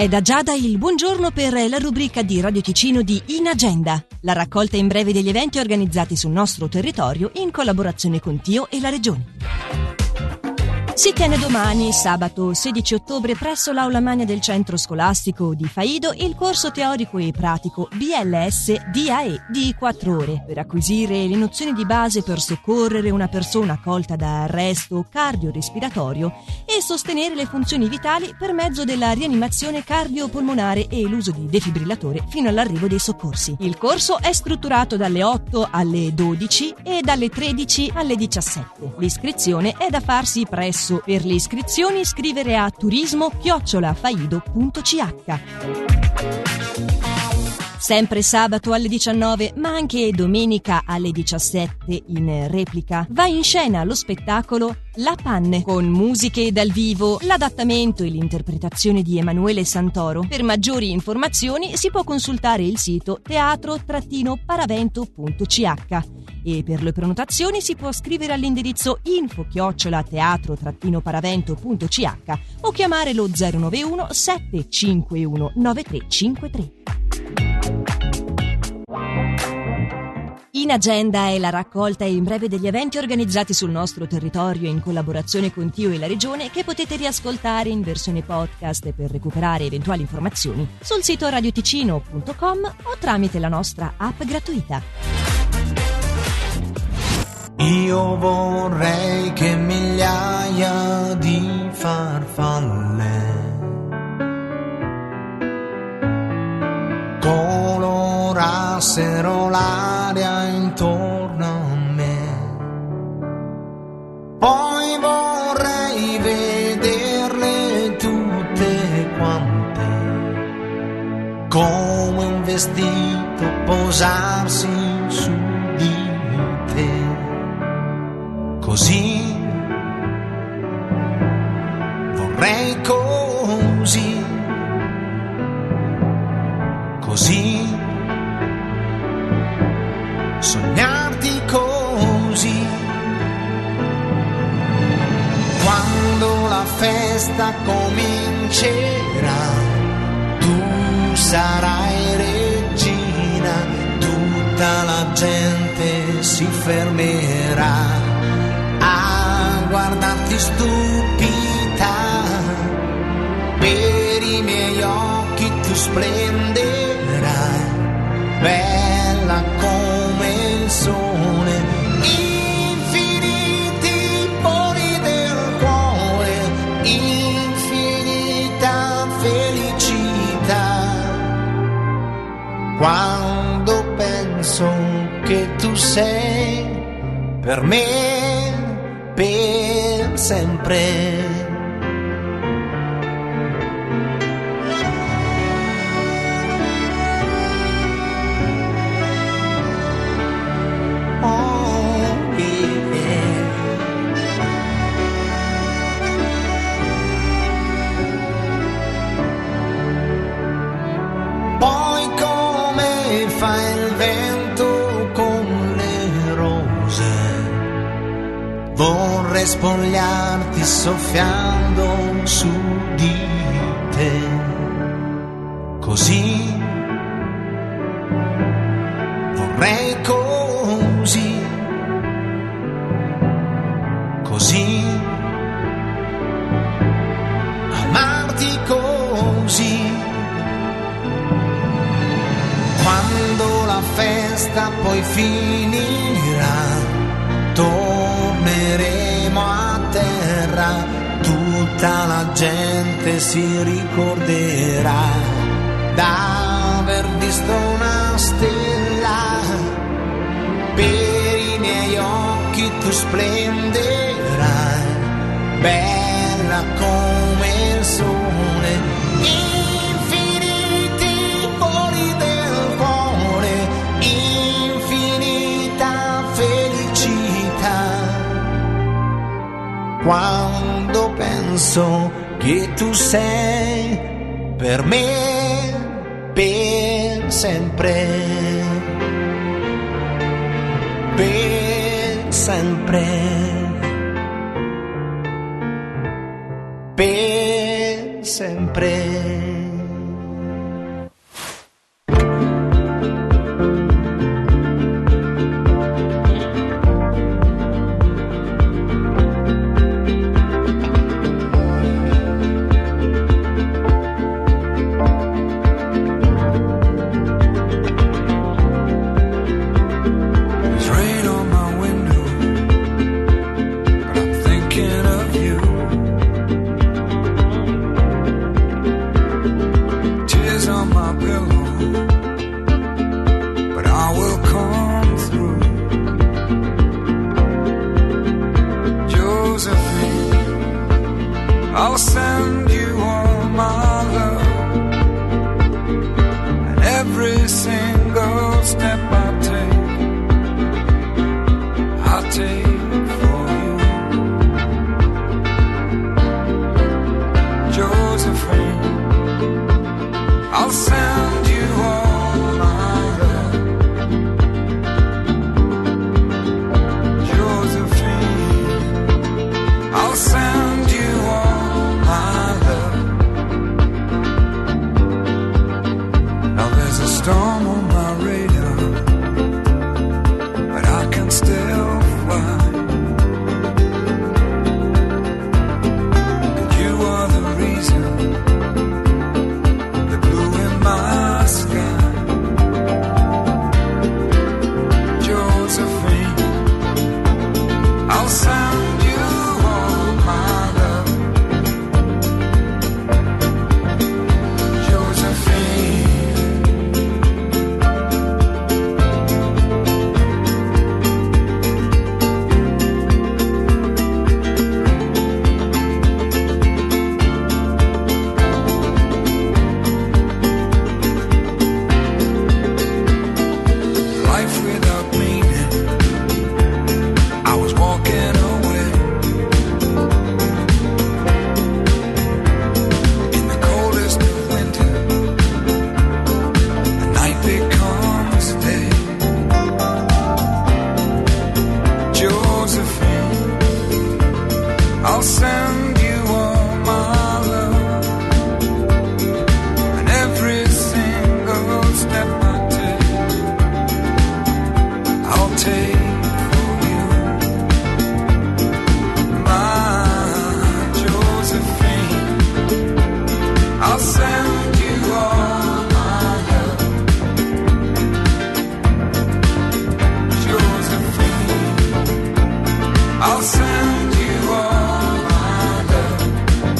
È da Giada il buongiorno per la rubrica di Radio Ticino di In Agenda, la raccolta in breve degli eventi organizzati sul nostro territorio in collaborazione con Tio e la Regione. Si tiene domani, sabato 16 ottobre, presso l'Aula Magna del Centro Scolastico di Faido il corso teorico e pratico BLS DAE di 4 ore per acquisire le nozioni di base per soccorrere una persona colta da arresto cardiorespiratorio e sostenere le funzioni vitali per mezzo della rianimazione cardiopolmonare e l'uso di defibrillatore fino all'arrivo dei soccorsi. Il corso è strutturato dalle 8 alle 12 e dalle 13 alle 17. L'iscrizione è da farsi presso corso. Per le iscrizioni scrivere a turismo-faido.ch. Sempre sabato alle 19, ma anche domenica alle 17 in replica, va in scena lo spettacolo La Panne, con musiche dal vivo, l'adattamento e l'interpretazione di Emanuele Santoro. Per maggiori informazioni si può consultare il sito teatro-paravento.ch e per le prenotazioni si può scrivere all'indirizzo info teatro-paravento.ch o chiamare lo 091 751 9353. In agenda è la raccolta in breve degli eventi organizzati sul nostro territorio in collaborazione con Tio e la Regione che potete riascoltare in versione podcast per recuperare eventuali informazioni sul sito radioticino.com o tramite la nostra app gratuita. Io vorrei che migliaia di farfalle colorassero l'aria come un vestito posarsi su di te. Così vorrei così, così sognarti così. Quando la festa comincerà, sarai regina, tutta la gente si fermerà a guardarti stupita. Per i miei occhi tu splenderai, sei per me, per sempre. Oh, yeah. Vorrei spogliarti soffiando su di te, così. Vorrei così, così, amarti così. Quando la festa poi finirà, tutta la gente si ricorderà d'aver visto una stella per i miei occhi tu splenderai, bella come il sole, infiniti voli del cuore, infinita felicità. Quando penso che tu sei per me, per sempre per sempre, per. Send you all my love. And every single step I take, I'll take for you. Josephine, I'll send